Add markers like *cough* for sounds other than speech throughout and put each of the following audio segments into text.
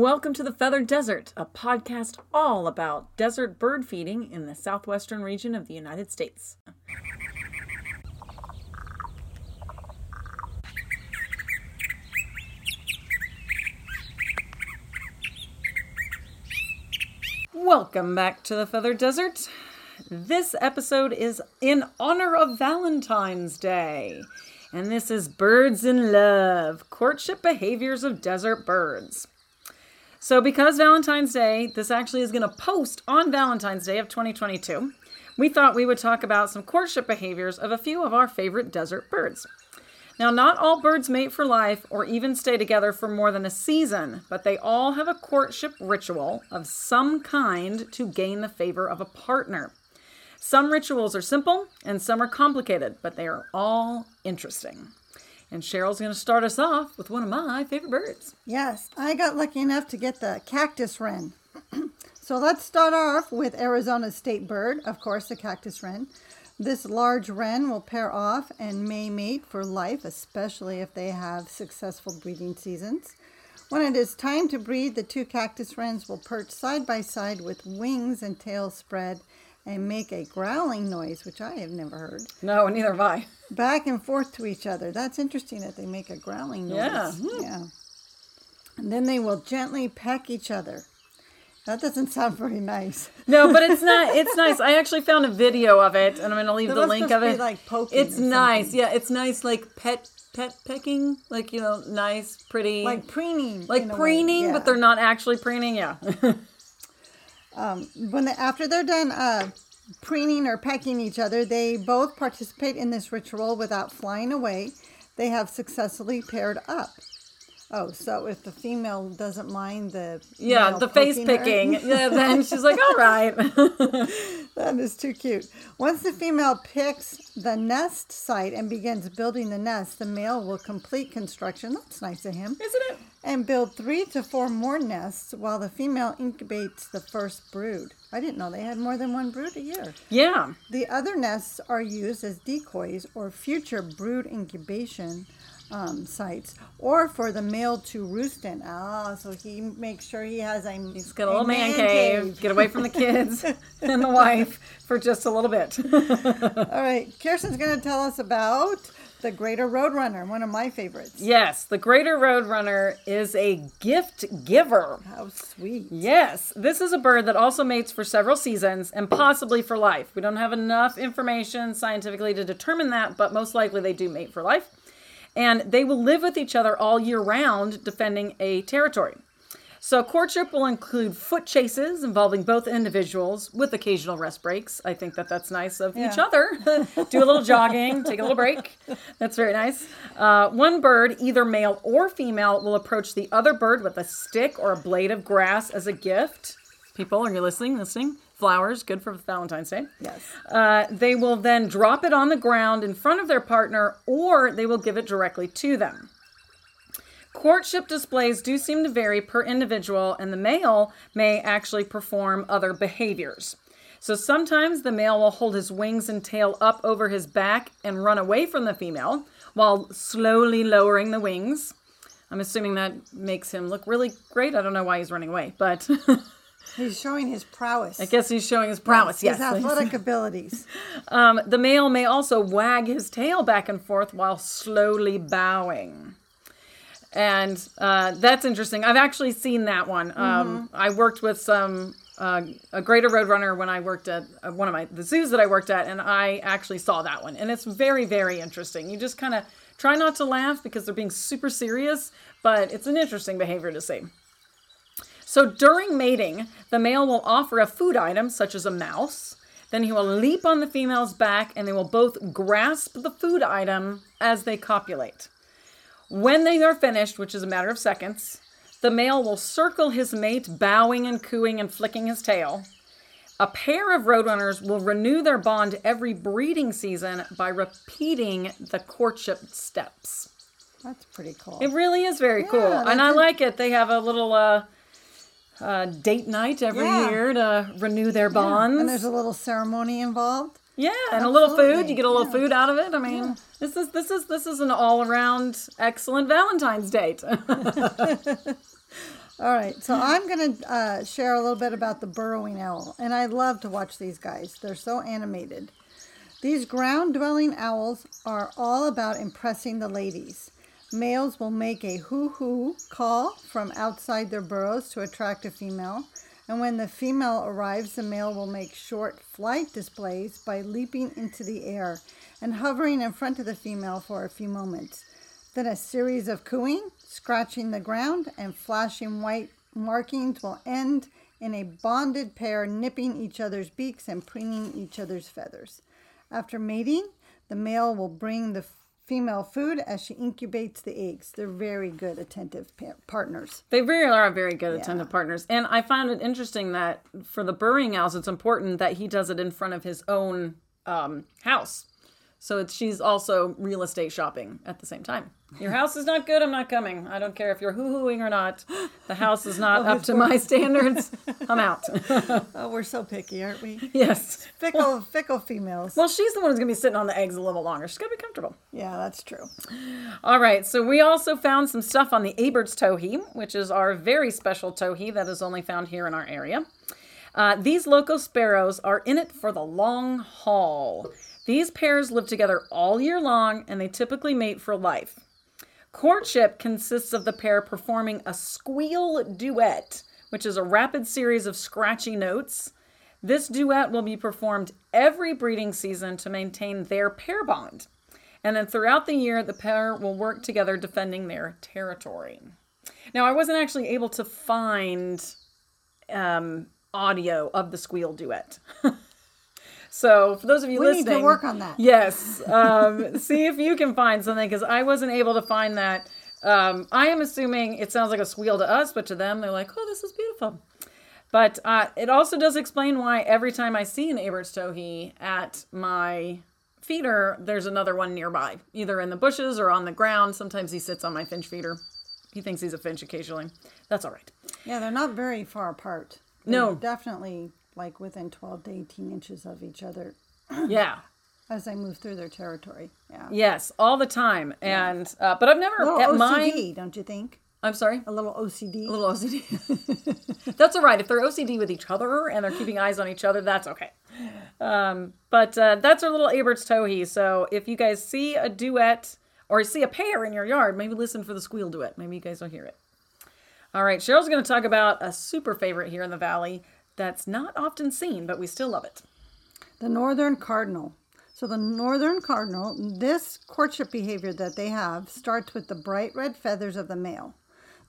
Welcome to the Feathered Desert, a podcast all about desert bird feeding in the southwestern region of the United States. Welcome back to the Feathered Desert. This episode is in honor of Valentine's Day. And this is Birds in Love Courtship Behaviors of Desert Birds. So, because Valentine's Day, this actually is going to post on Valentine's Day of 2022, we thought we would talk about some courtship behaviors of a few of our favorite desert birds. Now, not all birds mate for life or even stay together for more than a season, but they all have a courtship ritual of some kind to gain the favor of a partner. Some rituals are simple and some are complicated, but they are all interesting. And Cheryl's going to start us off with one of my favorite birds. Yes, I got lucky enough to get the cactus wren. *clears throat* so let's start off with Arizona's state bird, of course, the cactus wren. This large wren will pair off and may mate for life, especially if they have successful breeding seasons. When it is time to breed, the two cactus wrens will perch side by side with wings and tail spread and make a growling noise, which I have never heard, No, neither have I. back and forth to each other. That's interesting that they make a growling noise. Yeah. Hmm. Yeah. And then they will gently peck each other. That doesn't *laughs* sound very nice. No, but it's not. It's nice. I actually found a video of it, and I'm going to leave That the link of be it. like poking it's nice. something. Yeah, it's nice, like pet pet pecking, like you know, nice, pretty, Like preening. like in a way, preening, yeah. but they're not actually preening. Yeah. *laughs* Um, when they, after they're done uh, preening or pecking each other, they both participate in this ritual without flying away. They have successfully paired up. Oh, so if the female doesn't mind the Yeah, the face picking. *laughs* Yeah, then she's like, all right. *laughs* that is too cute. Once the female picks the nest site and begins building the nest, the male will complete construction. That's nice of him. Isn't it? and build three to four more nests while the female incubates the first brood. I didn't know they had more than one brood a year. Yeah. The other nests are used as decoys or future brood incubation um, sites, or for the male to roost in. Ah, so he makes sure he has a. He's got a little man, cave. Get away from the kids *laughs* and the wife for just a little bit. *laughs* All right, Kiersten's going to tell us about the greater roadrunner, one of my favorites. yes, the greater roadrunner is a gift giver. How sweet. Yes, this is a bird that also mates for several seasons and possibly for life. We don't have enough information scientifically to determine that, but most likely they do mate for life. And they will live with each other all year round, defending a territory. So, courtship will include foot chases involving both individuals with occasional rest breaks. I think that that's nice of each other. *laughs* Do a little jogging, take a little break. That's very nice. Uh, one bird, either male or female, will approach the other bird with a stick or a blade of grass as a gift. People, are you listening? Listening? Flowers, good for Valentine's Day. Yes. Uh, they will then drop it on the ground in front of their partner, or they will give it directly to them. Courtship displays do seem to vary per individual, and the male may actually perform other behaviors. So sometimes the male will hold his wings and tail up over his back and run away from the female while slowly lowering the wings. I'm assuming that makes him look really great. I don't know why he's running away, but *laughs* He's showing his prowess. I guess he's showing his prowess. his *laughs* athletic abilities. Um, the male may also wag his tail back and forth while slowly bowing. And uh, that's interesting. I've actually seen that one. Um, I worked with some uh, a greater roadrunner when I worked at uh, one of my the zoos that I worked at, and I actually saw that one, and it's very very interesting. You just kind of try not to laugh because they're being super serious, but it's an interesting behavior to see. So during mating, the male will offer a food item such as a mouse. Then he will leap on the female's back and they will both grasp the food item as they copulate. When they are finished, which is a matter of seconds, the male will circle his mate, bowing and cooing and flicking his tail. A pair of roadrunners will renew their bond every breeding season by repeating the courtship steps. That's pretty cool. It really is very cool, and I like it. They have a little uh, uh, date night every Yeah. year to renew their bonds. And there's a little ceremony involved. yeah, and a little food. You get a little yeah. food out of it. I mean, this is this is this is an all around excellent Valentine's date. *laughs* All right, so I'm going to uh, share a little bit about the burrowing owl, and I love to watch these guys. They're so animated. These ground dwelling owls are all about impressing the ladies. Males will make a hoo hoo call from outside their burrows to attract a female, and when the female arrives, the male will make short flight displays by leaping into the air and hovering in front of the female for a few moments. Then a series of cooing, scratching the ground, and flashing white markings will end in a bonded pair nipping each other's beaks and preening each other's feathers. After mating, the male will bring the female food as she incubates the eggs. They're very good attentive pa- partners. They really are very good attentive partners. And I found it interesting that for the burrowing owls, it's important that he does it in front of his own um, house. So it's, she's also real estate shopping at the same time. Your house is not good. I'm not coming. I don't care if you're hoo-hooing or not. The house is not *laughs* up to my *laughs* standards. I'm out. Oh, we're so picky, aren't we? *laughs* yes. Fickle, fickle females. Well, she's the one who's going to be sitting on the eggs a little longer. She's got to be comfortable. Yeah, that's true. All right, so we also found some stuff on the Abert's towhee, which is our very special towhee that is only found here in our area. Uh, these loco sparrows are in it for the long haul. These pairs live together all year long and they typically mate for life. Courtship consists of the pair performing a squeal duet, which is a rapid series of scratchy notes. This duet will be performed every breeding season to maintain their pair bond. And then throughout the year, the pair will work together defending their territory. Now, I wasn't actually able to find um, audio of the squeal duet. *laughs* so, for those of you We need to listening, work on that. Yes, *laughs* um, see if you can find something because I wasn't able to find that. Um, I am assuming it sounds like a squeal to us, but to them, they're like, "Oh, this is beautiful." But uh, it also does explain why every time I see an Abert's towhee at my feeder, there's another one nearby, either in the bushes or on the ground. Sometimes he sits on my finch feeder. He thinks he's a finch occasionally. That's all right. Yeah, they're not very far apart. They're No. definitely like within 12 to 18 inches of each other *clears throat* Yeah. as they move through their territory. Yeah. Yes, all the time. And uh, but I've never A at OCD, mine. don't you think? I'm sorry. A little OCD. A little OCD. *laughs* that's all right. If they're OCD with each other and they're keeping eyes on each other, that's okay. Um, but uh, that's our little Abert's towhee. So if you guys see a duet or see a pair in your yard, maybe listen for the squeal duet. Maybe you guys will hear it. All right, Cheryl's going to talk about a super favorite here in the valley that's not often seen, but we still love it. The northern cardinal. So the northern cardinal, this courtship behavior that they have starts with the bright red feathers of the male.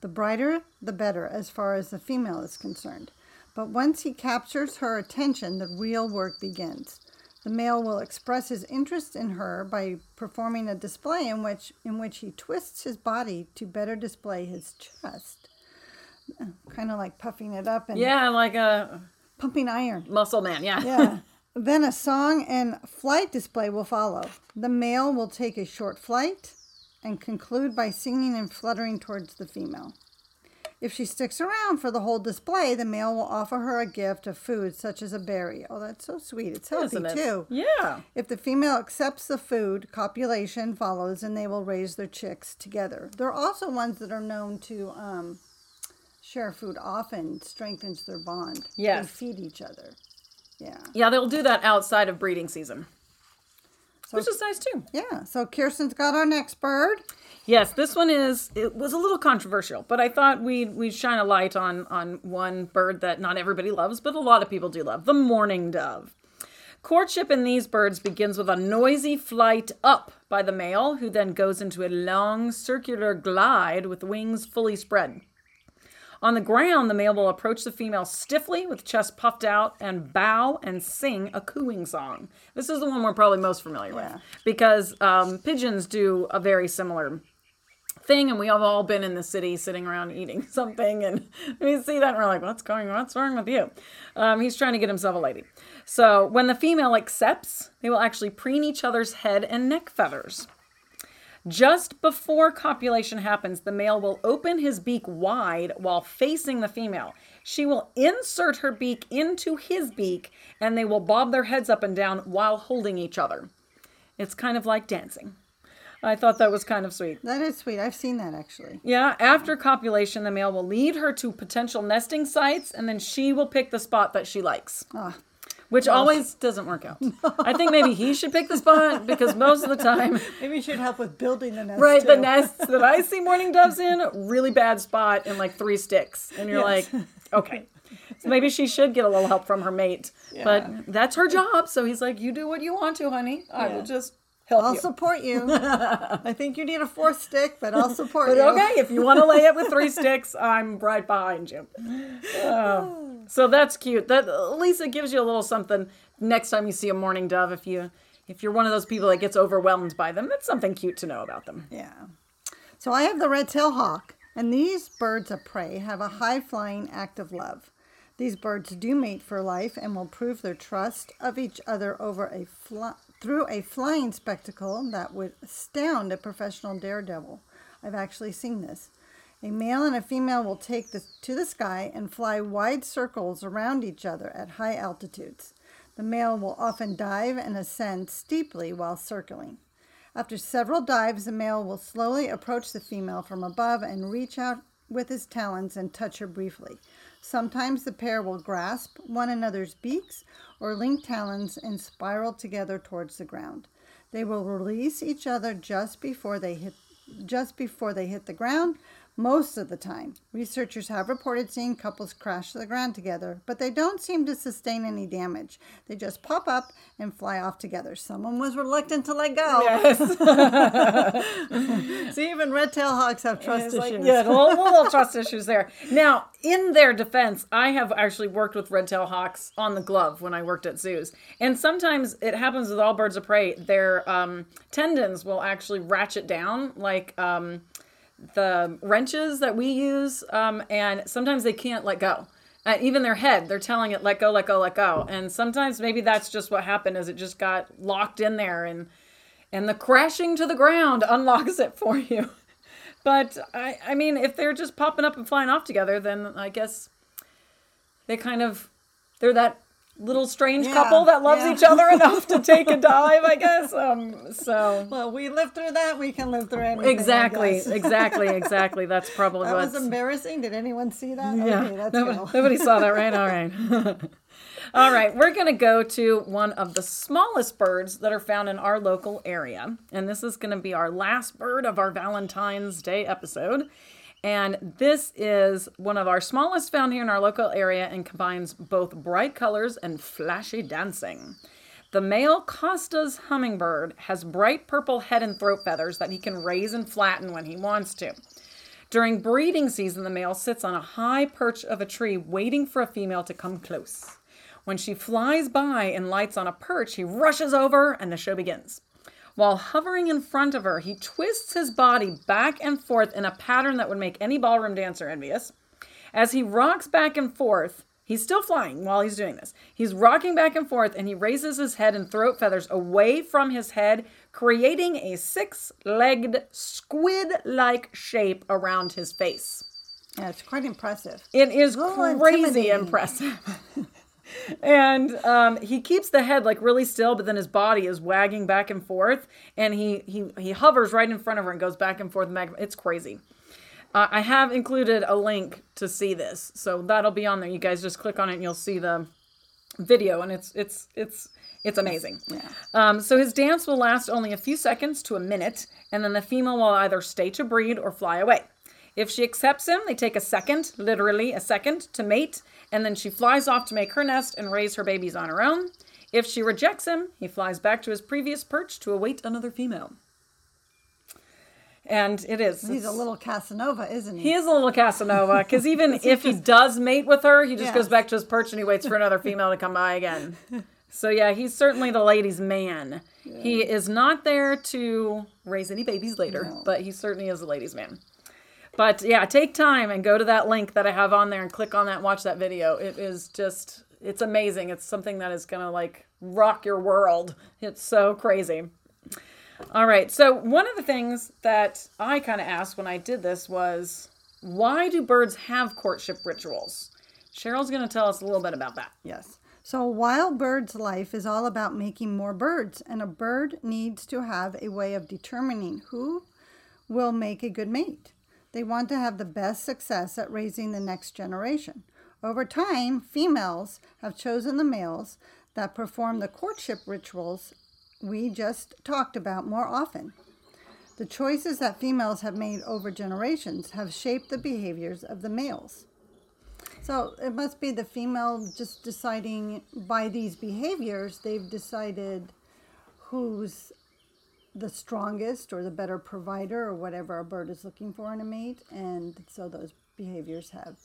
The brighter, the better, as far as the female is concerned. But once he captures her attention, the real work begins. The male will express his interest in her by performing a display in which in which he twists his body to better display his chest. Kind of like puffing it up and Yeah, like a pumping iron. muscle man. Yeah. Yeah. *laughs* then a song and flight display will follow. The male will take a short flight and conclude by singing and fluttering towards the female. If she sticks around for the whole display, the male will offer her a gift of food such as a berry. Oh, that's so sweet. It's healthy Isn't it? too. Yeah. If the female accepts the food, copulation follows and they will raise their chicks together. There are also ones that are known to um, share food often, strengthens their bond. Yes. They feed each other. Yeah. Yeah, they'll do that outside of breeding season, So which is nice too. Yeah, so Kiersten's got our next bird. Yes, this one is. It was a little controversial, but I thought we'd we'd shine a light on on one bird that not everybody loves, but a lot of people do love: the mourning dove. Courtship in these birds begins with a noisy flight up by the male, who then goes into a long circular glide with wings fully spread. On the ground, the male will approach the female stiffly with chest puffed out and bow and sing a cooing song. This is the one we're probably most familiar Yeah. with because um, pigeons do a very similar thing, and we have all been in the city sitting around eating *laughs* something, and *laughs* we see that and we're like, "What's going? On what's wrong with you?" Um, he's trying to get himself a lady. So when the female accepts, they will actually preen each other's head and neck feathers. Just before copulation happens, the male will open his beak wide while facing the female. She will insert her beak into his beak and they will bob their heads up and down while holding each other. It's kind of like dancing. I thought that was kind of sweet. That is sweet. I've seen that actually. Yeah, after copulation, the male will lead her to potential nesting sites and then she will pick the spot that she likes. Ah. Which always doesn't work out. *laughs* I think maybe he should pick the spot because most of the time, *laughs* Maybe you should help with building the nest. right, the too. nests that I see mourning doves in, really bad spot and like three sticks. And you're Yes. like, okay. So maybe she should get a little help from her mate. But that's her job. So he's like, you do what you want to, honey. I will just help I'll you. support you. *laughs* I think you need a fourth stick, but I'll support But you. okay, if you want to lay it with three *laughs* sticks, I'm right behind you. Oh, *sighs* so that's cute. That at least it gives you a little something next time you see a mourning dove. If you if you're one of those people that gets overwhelmed by them, that's something cute to know about them. Yeah. So I have the red-tailed hawk, and these birds of prey have a high-flying act of love. These birds do mate for life and will prove their trust of each other over a fly- through a flying spectacle that would astound a professional daredevil. I've actually seen this. A male and a female will take to the sky and fly wide circles around each other at high altitudes. The male will often dive and ascend steeply while circling. After several dives, the male will slowly approach the female from above and reach out with his talons and touch her briefly. Sometimes the pair will grasp one another's beaks or link talons and spiral together towards the ground. They will release each other just before they hit just before they hit the ground. Most of the time, researchers have reported seeing couples crash to the ground together, but they don't seem to sustain any damage. They just pop up and fly off together. Someone was reluctant to let go. *laughs* *laughs* See, even red tail hawks have trust It's like, issues. yeah, little, little *laughs* trust issues there. Now, in their defense, I have actually worked with red tail hawks on the glove when I worked at zoos. And sometimes it happens with all birds of prey, their um, tendons will actually ratchet down like um, the wrenches that we use. Um, and sometimes they can't let go. Uh, even their head, they're telling it, let go, let go, let go. And sometimes maybe that's just what happened is it just got locked in there and and the crashing to the ground *laughs* unlocks it for you. *laughs* But I, I mean, if they're just popping up and flying off together, then I guess they kind of they're that little strange Yeah, couple that loves yeah. each other enough to take a *laughs* dive. I guess. Um. So Well, we lived through that. We can live through anything. Exactly, *laughs* exactly, exactly. That's probably That was embarrassing. Did anyone see that? Yeah, Okay, nobody, nobody saw that, right? All right. *laughs* All right, we're going to go to one of the smallest birds that are found in our local area. And this is going to be our last bird of our Valentine's Day episode. And this is one of our smallest found here in our local area and combines both bright colors and flashy dancing. The male Costa's hummingbird has bright purple head and throat feathers that he can raise and flatten when he wants to. During breeding season, the male sits on a high perch of a tree waiting for a female to come close. When she flies by and lights on a perch, he rushes over and the show begins. While hovering in front of her, he twists his body back and forth in a pattern that would make any ballroom dancer envious. As he rocks back and forth, he's still flying while he's doing this. He's rocking back and forth and he raises his head and throat feathers away from his head, creating a six legged squid like shape around his face. Yeah, it's quite impressive. It is crazy impressive. *laughs* and um, he keeps the head like really still, but then his body is wagging back and forth, and he he he hovers right in front of her and goes back and forth. It's crazy. Uh, I have included a link to see this, so that'll be on there. You guys just click on it and you'll see the video, and it's it's it's it's amazing. Yeah. Um, so his dance will last only a few seconds to a minute, and then the female will either stay to breed or fly away. If she accepts him, they take a second, literally a second, to mate, and then she flies off to make her nest and raise her babies on her own. If she rejects him, he flies back to his previous perch to await another female. And it is. He's a little Casanova, isn't he? he is a little Casanova because even *laughs* if he does mate with her, he just Yes. goes back to his perch and he waits for another female to come by again. *laughs* So yeah, he's certainly the ladies' man. He is not there to raise any babies later, but he certainly is a ladies' man. But yeah, take time and go to that link that I have on there and click on that watch that video. It is just it's amazing. It's something that is gonna like rock your world. It's so crazy. All right. So one of the things that I kind of asked when I did this was, why do birds have courtship rituals? Cheryl's going to tell us a little bit about that. Yes. So, a wild bird's life is all about making more birds, and a bird needs to have a way of determining who will make a good mate. They want to have the best success at raising the next generation. Over time, females have chosen the males that perform the courtship rituals we just talked about more often. The choices that females have made over generations have shaped the behaviors of the males. So it must be the female just deciding by these behaviors, they've decided who's the strongest or the better provider or whatever a bird is looking for in a mate. And so those behaviors have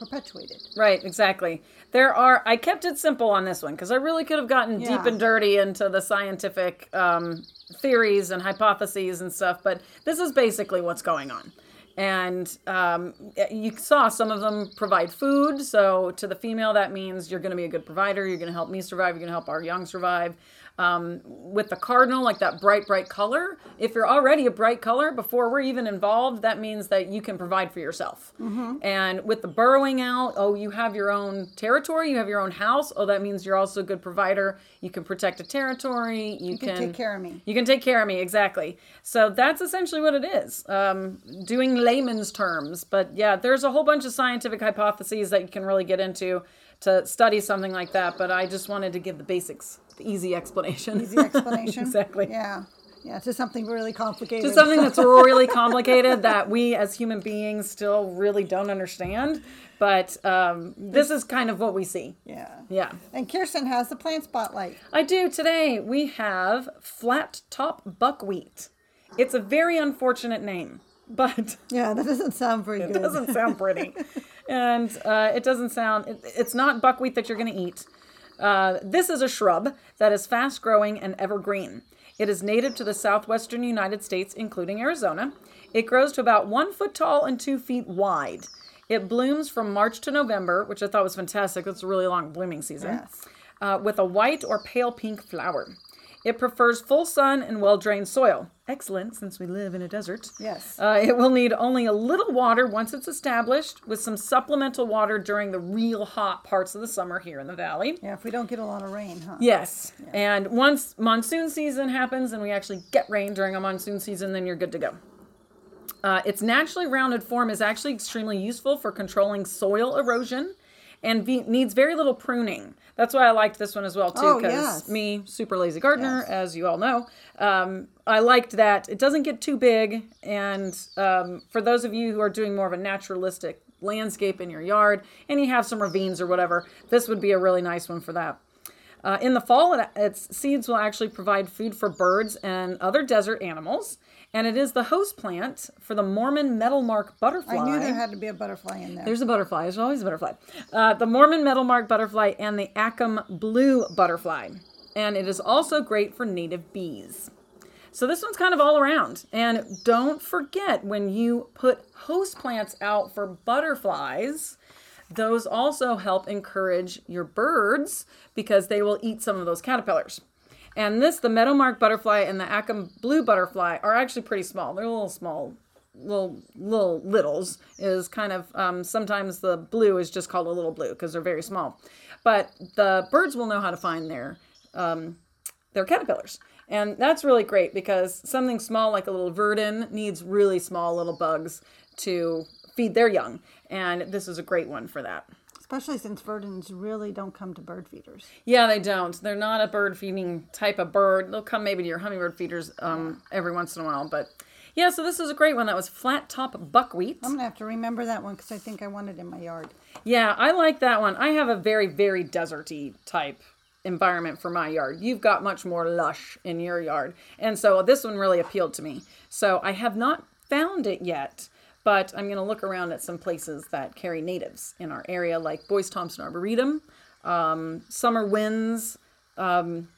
perpetuated. Right, exactly. There are, I kept it simple on this one because I really could have gotten deep and dirty into the scientific um, theories and hypotheses and stuff, but this is basically what's going on. And um, you saw some of them provide food. So to the female, that means you're going to be a good provider. You're going to help me survive. You're going to help our young survive. Um, with the cardinal, like that bright, bright color, if you're already a bright color before we're even involved, that means that you can provide for yourself. And with the burrowing owl, oh, you have your own territory, you have your own house. Oh, that means you're also a good provider. You can protect a territory. You, can take care of me. You can take care of me, exactly. So that's essentially what it is, um, doing layman's terms. But yeah, there's a whole bunch of scientific hypotheses that you can really get into to study something like that. But I just wanted to give the basics, easy explanation. Easy explanation. *laughs* exactly. Yeah. Yeah, to something really complicated. To something that's *laughs* really complicated that we as human beings still really don't understand. But um, this is kind of what we see. yeah. Yeah. And Kiersten has the plant spotlight. I do. Today we have flat top buckwheat. It's a very unfortunate name, but *laughs* Yeah, that doesn't sound very it good. doesn't sound pretty. and uh, it doesn't sound, it, it's not buckwheat that you're going to eat. Uh, this is a shrub that is fast growing and evergreen. It is native to the southwestern United States, including Arizona. It grows to about one foot tall and two feet wide. It blooms from March to November, which I thought was fantastic. That's a really long blooming season. Yes. Uh, with a white or pale pink flower. It prefers full sun and well drained soil. Excellent, since we live in a desert. Yes. Uh, it will need only a little water once it's established, with some supplemental water during the real hot parts of the summer here in the valley. Yeah, if we don't get a lot of rain, huh? Yes. And once monsoon season happens and we actually get rain during a monsoon season, then you're good to go. Uh, its naturally rounded form is actually extremely useful for controlling soil erosion and ve- needs very little pruning. That's why I liked this one as well too, Oh, because yes. me, super lazy gardener, Yes. as you all know, um, I liked that it doesn't get too big. And um, for those of you who are doing more of a naturalistic landscape in your yard and you have some ravines or whatever, this would be a really nice one for that. Uh, in the fall, it, its seeds will actually provide food for birds and other desert animals, and it is the host plant for the Mormon metalmark butterfly. I knew there had to be a butterfly in there. There's a butterfly. There's always a butterfly. Uh, the Mormon metalmark butterfly and the Acmon blue butterfly, and it is also great for native bees. So this one's kind of all around. And don't forget when you put host plants out for butterflies, those also help encourage your birds because they will eat some of those caterpillars. And this, the metalmark butterfly and the Acmon blue butterfly, are actually pretty small. They're little small, little little littles. Is kind of um, sometimes the blue is just called a little blue because they're very small. But the birds will know how to find their um, their caterpillars. And that's really great because something small like a little verdin needs really small little bugs to feed their young. And this is a great one for that. Especially since verdins really don't come to bird feeders. Yeah, they don't. They're not a bird feeding type of bird. They'll come maybe to your hummingbird feeders um, every once in a while. But yeah, so this is a great one. That was flat top buckwheat. I'm gonna have to remember that one because I think I want it in my yard. Yeah, I like that one. I have a very, very deserty type environment for my yard. You've got much more lush in your yard. And so this one really appealed to me. So I have not found it yet, but I'm going to look around at some places that carry natives in our area, like Boyce Thompson Arboretum, um, Summer Winds. Um,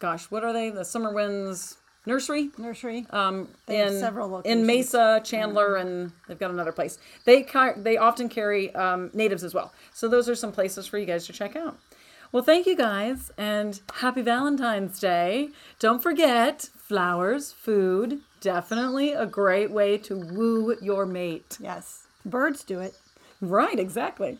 gosh, what are they? The Summer Winds Nursery Nursery. um, They in several in. Mesa, Chandler, and they've got another place. They car- they often carry um, natives as well. So those are some places for you guys to check out. Well, thank you guys, and happy Valentine's Day. Don't forget flowers, food, definitely a great way to woo your mate. yes. Birds do it. Right, exactly.